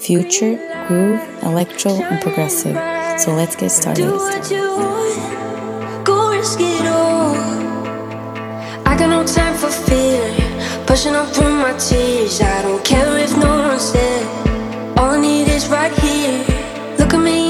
future, groove, electro, and progressive. So let's get started. Go risk it all. I got no time for fear, pushing through my tears. I don't care if no. All I need is right here. Look at me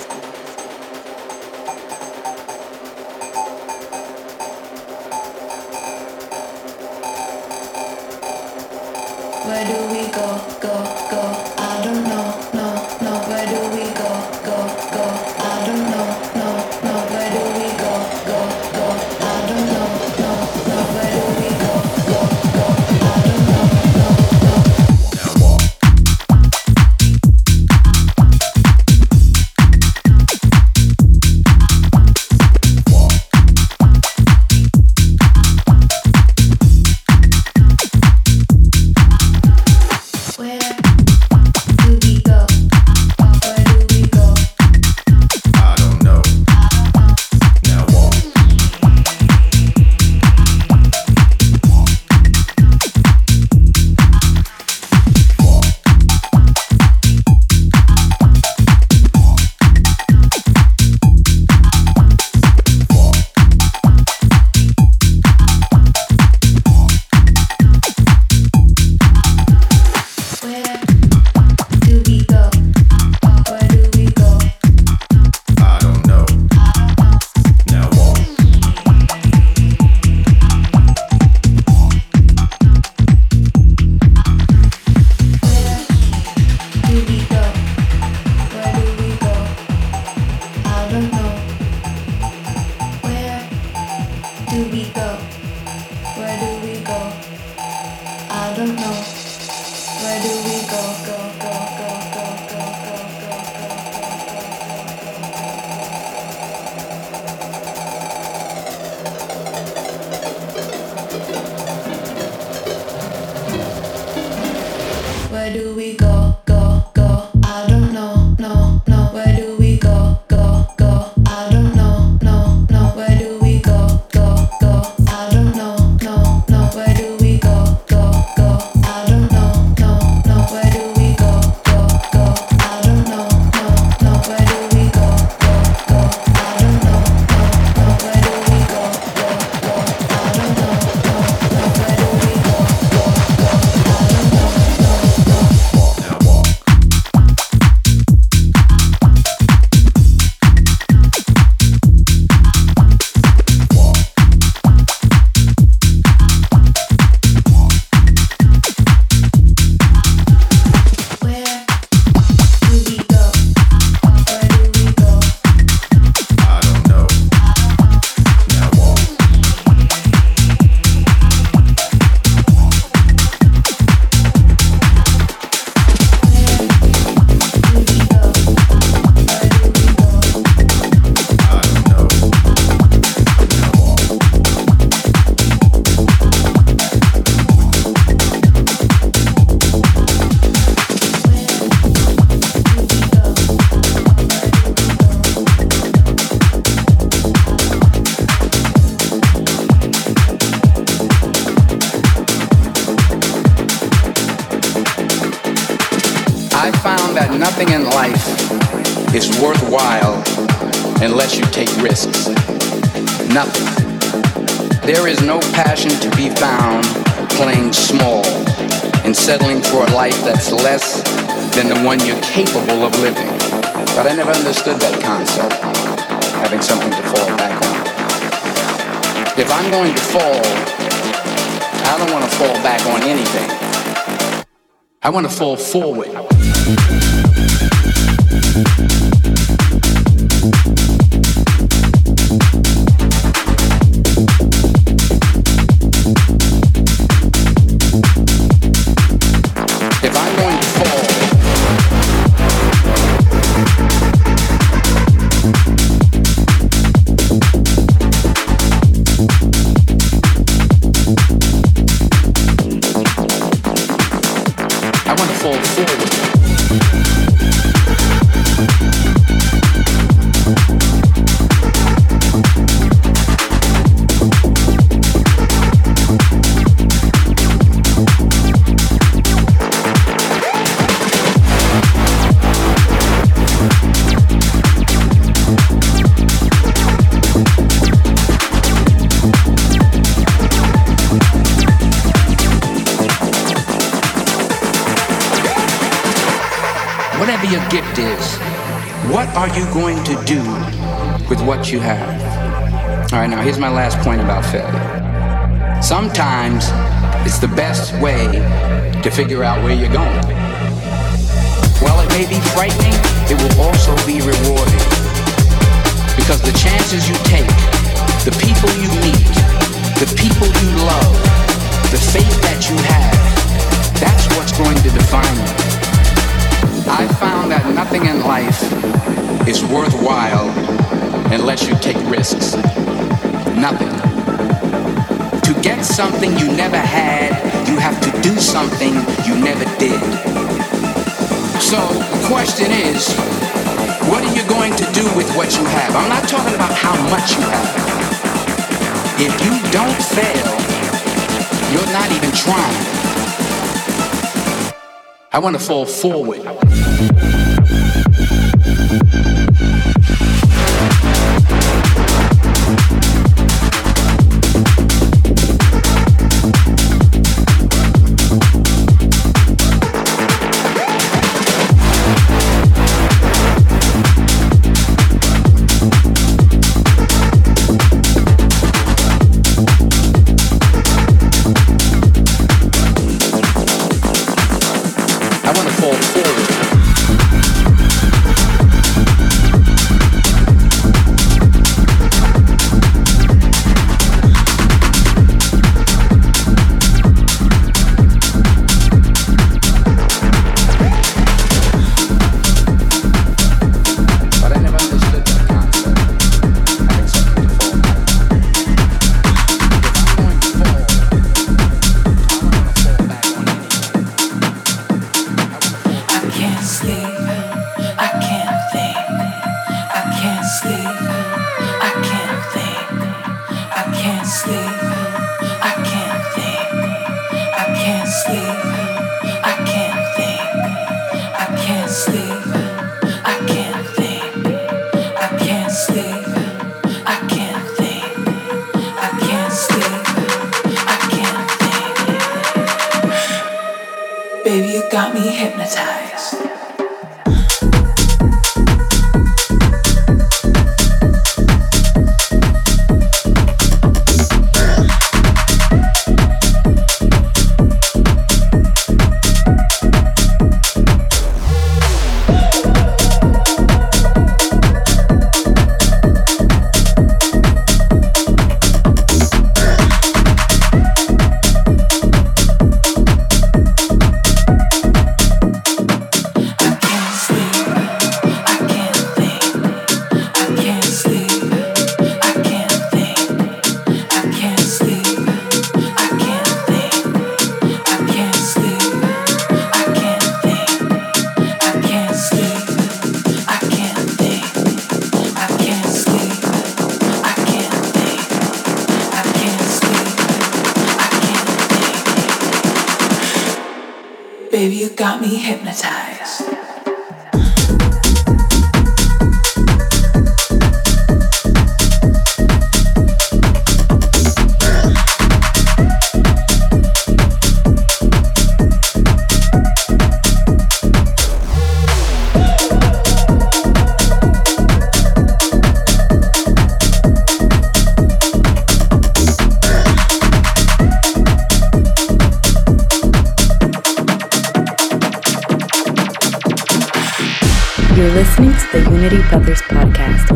Settling for a life that's less than the one you're capable of living. But I never understood that concept, having something to fall back on. If I'm going to fall, I don't want to fall back on anything. I want to fall forward. What you have? All right, now here's my last point about failure. Sometimes it's the best way to figure out where you're going. While it may be frightening, it will also be rewarding. Because the chances you take, the people you meet, the people you love, the faith that you have, that's what's going to define you. I found that nothing in life is worthwhile unless you take risks. Nothing. To get something you never had, you have to do something you never did. So the question is, what are you going to do with what you have? I'm not talking about how much you have. If you don't fail, you're not even trying. I want to fall forward.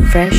Fresh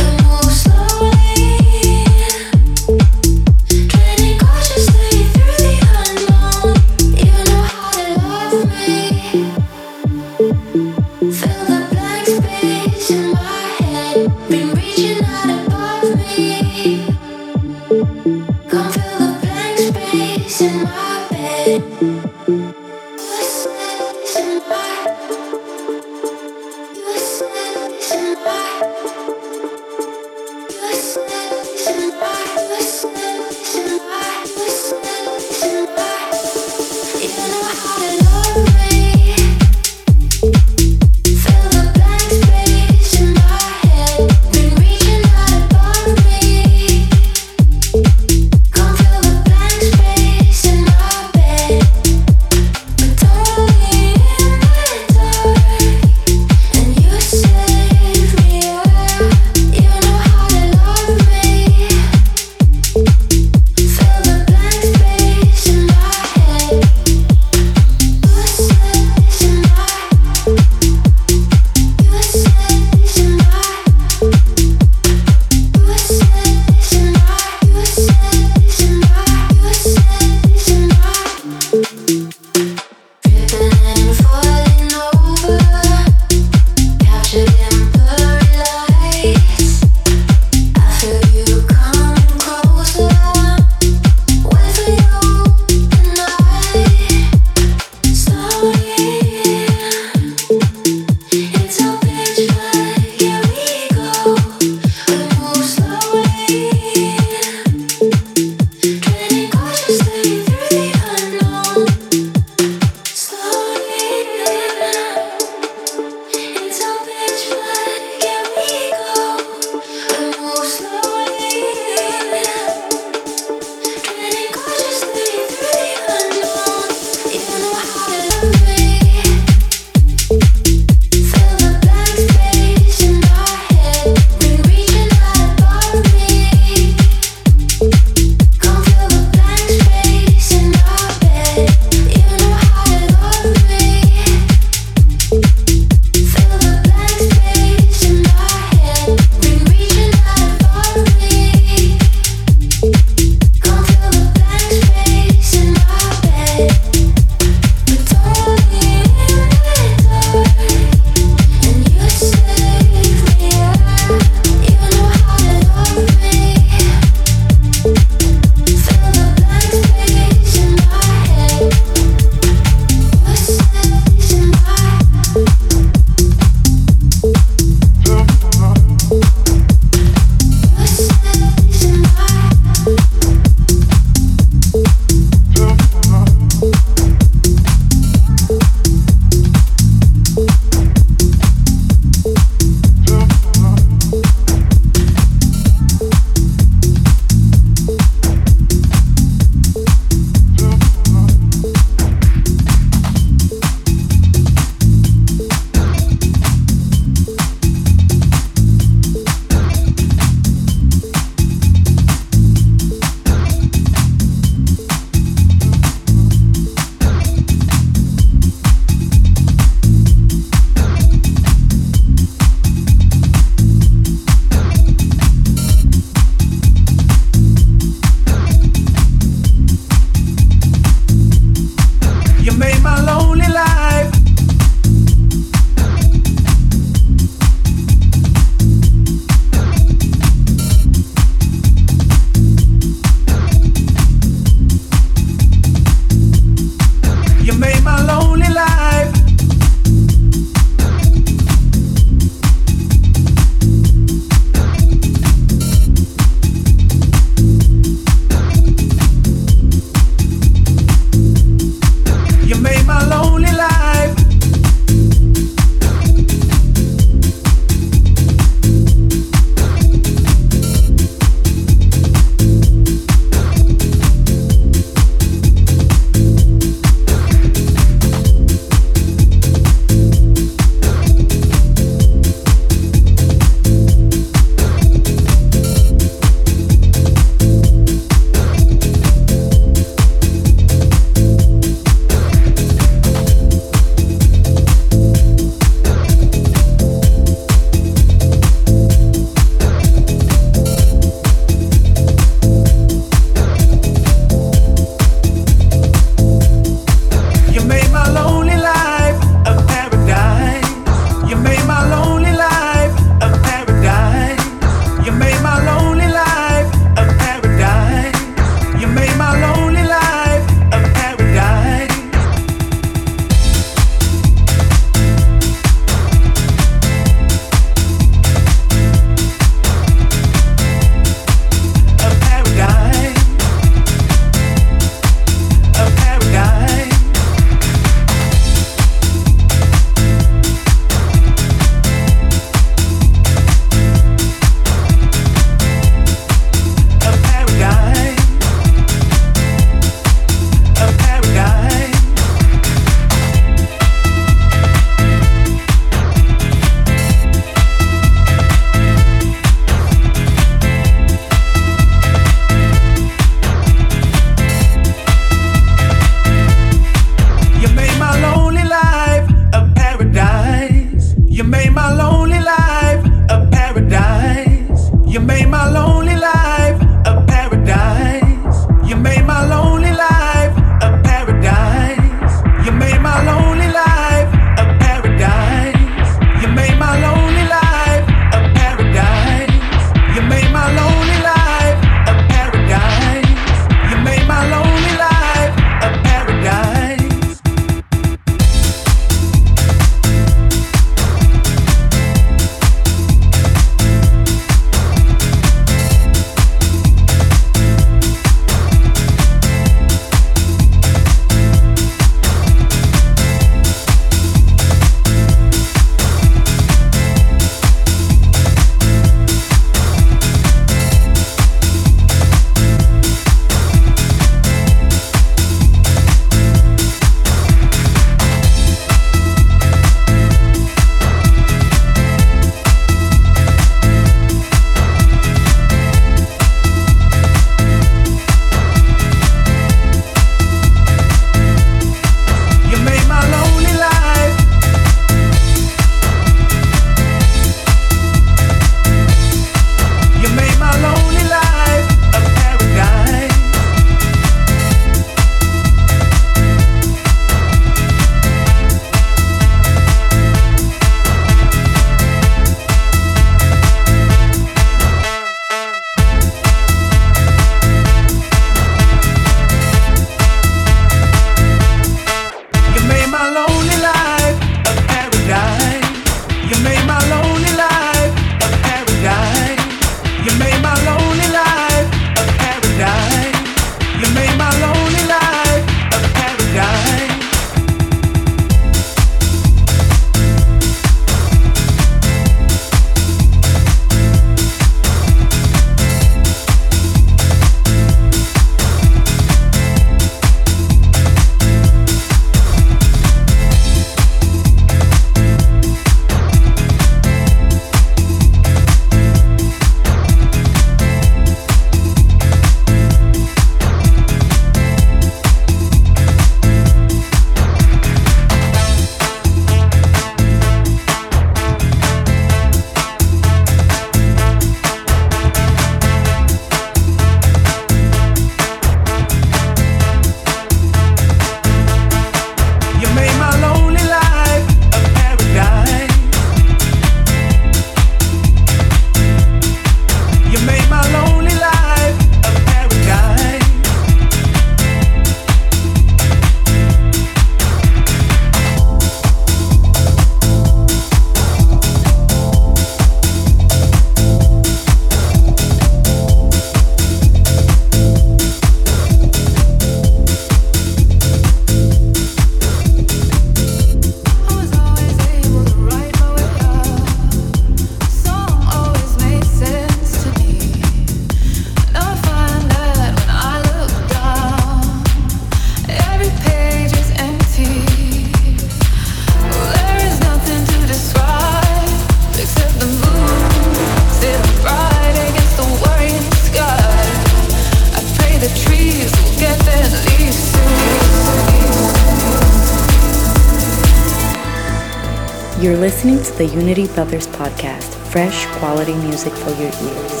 the Unity Brothers podcast, fresh quality music for your ears.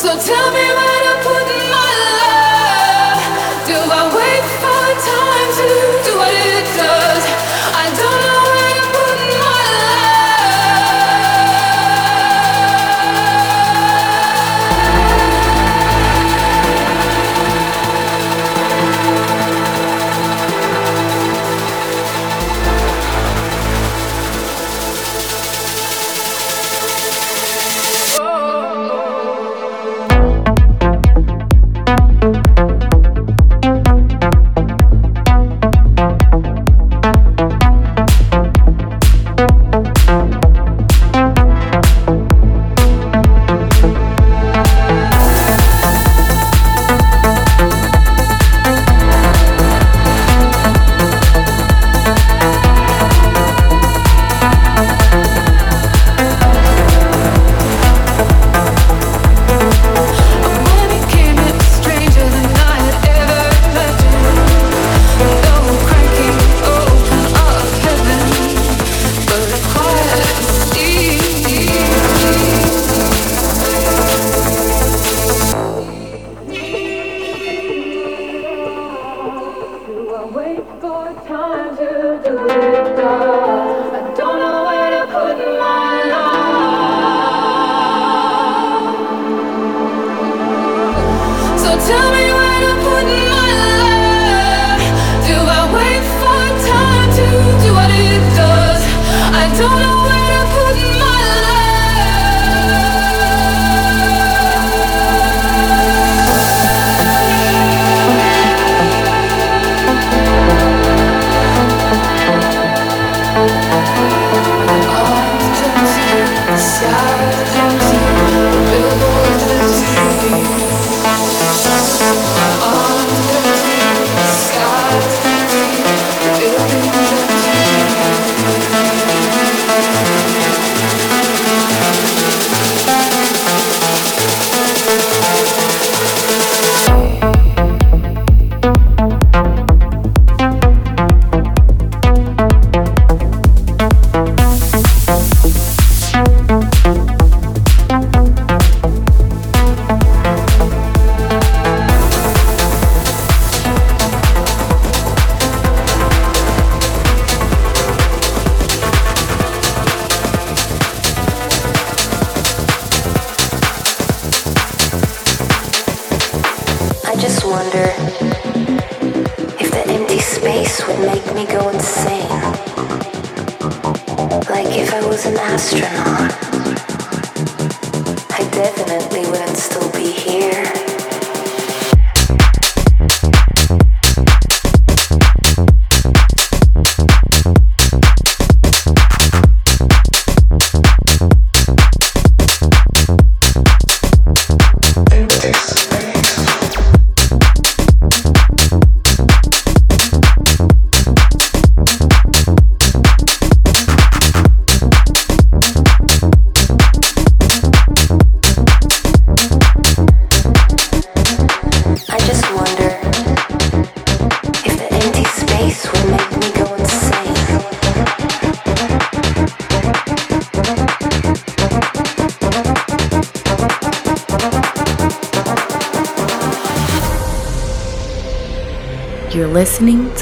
So tell me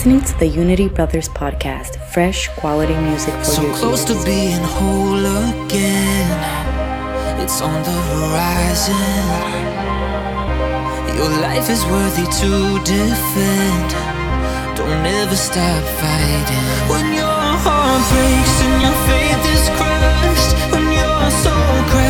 listening to the Unity Brothers podcast, fresh quality music for so you. So close to being whole again. It's on the horizon. Your life is worthy to defend. Don't ever stop fighting. When your heart breaks and your faith is crushed, when your soul crashes.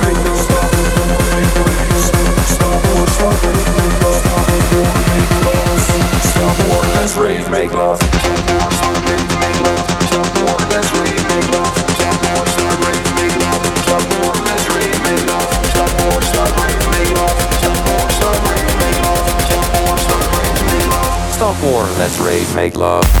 make love.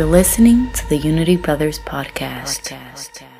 You're listening to the Unity Brothers podcast. You're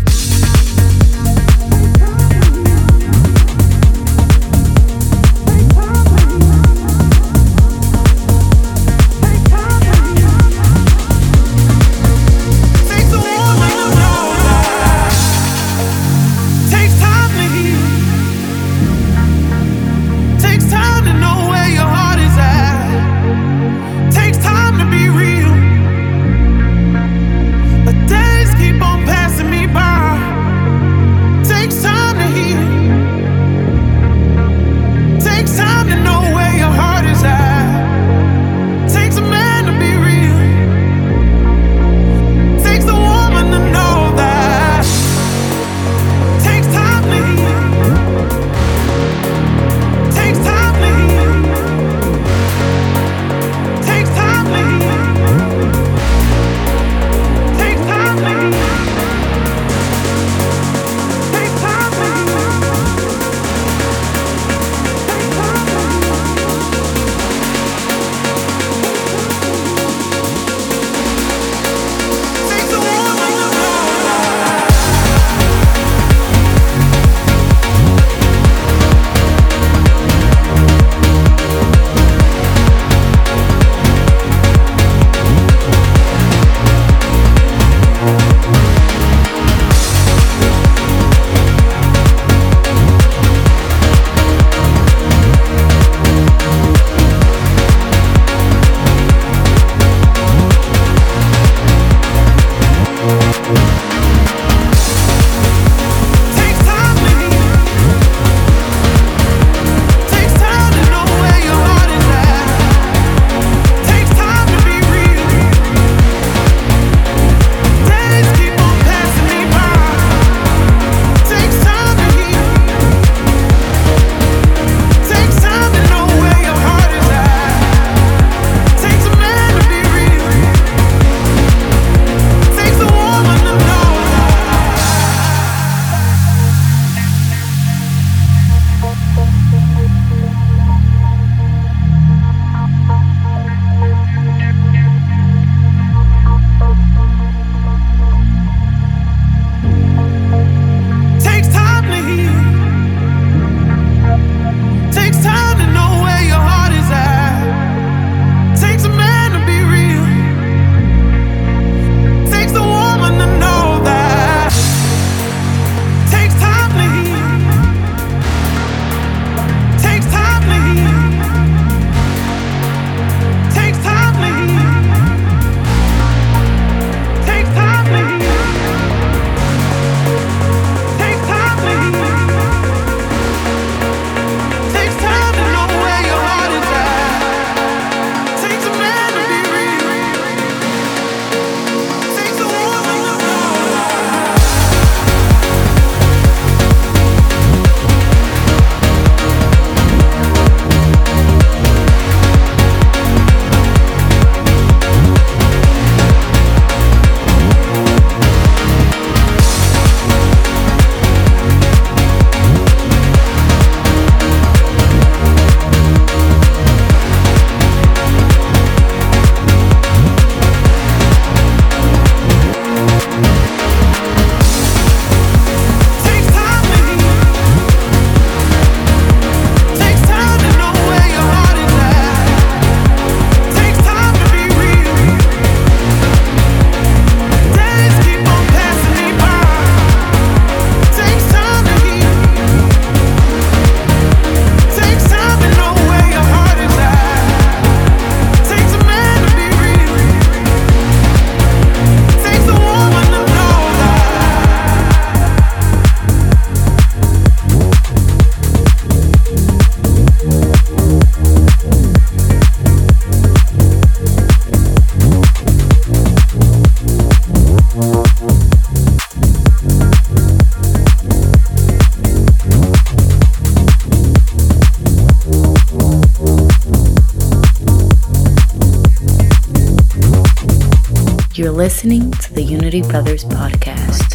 You're listening to the Unity Brothers podcast.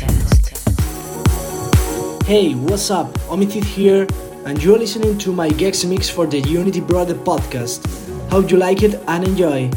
Hey, what's up? Omy Cid here, and you're listening to my Gex mix for the Unity Brother podcast. Hope you like it and enjoy.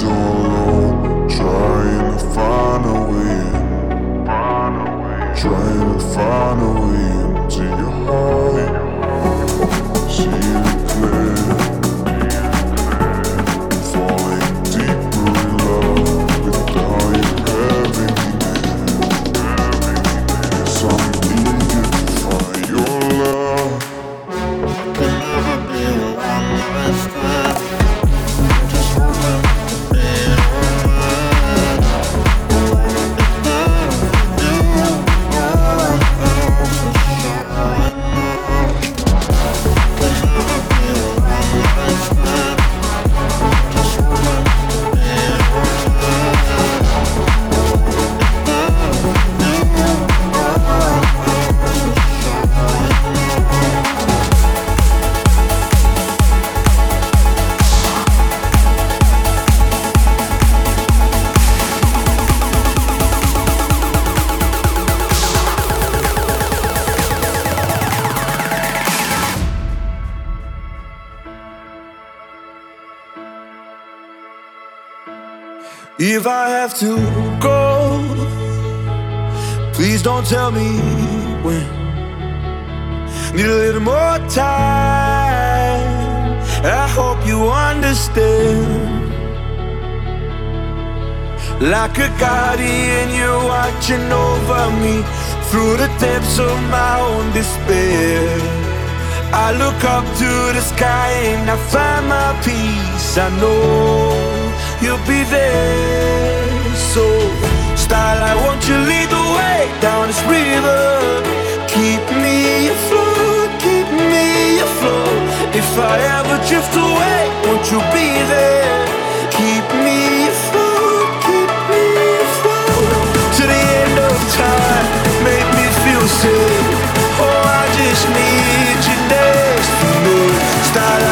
Alone, trying to find a way in, trying to find a way into your heart. Have to go, please don't tell me when. Need a little more time. I hope you understand. Like a guardian, you're watching over me through the depths of my own despair. I look up to the sky and I find my peace. I know you'll be there. So, Starlight, won't you lead the way down this river? Keep me afloat, keep me afloat. If I ever drift away, won't you be there? Keep me afloat, keep me afloat. To the end of time, make me feel safe. Oh, I just need you next to me. Starlight,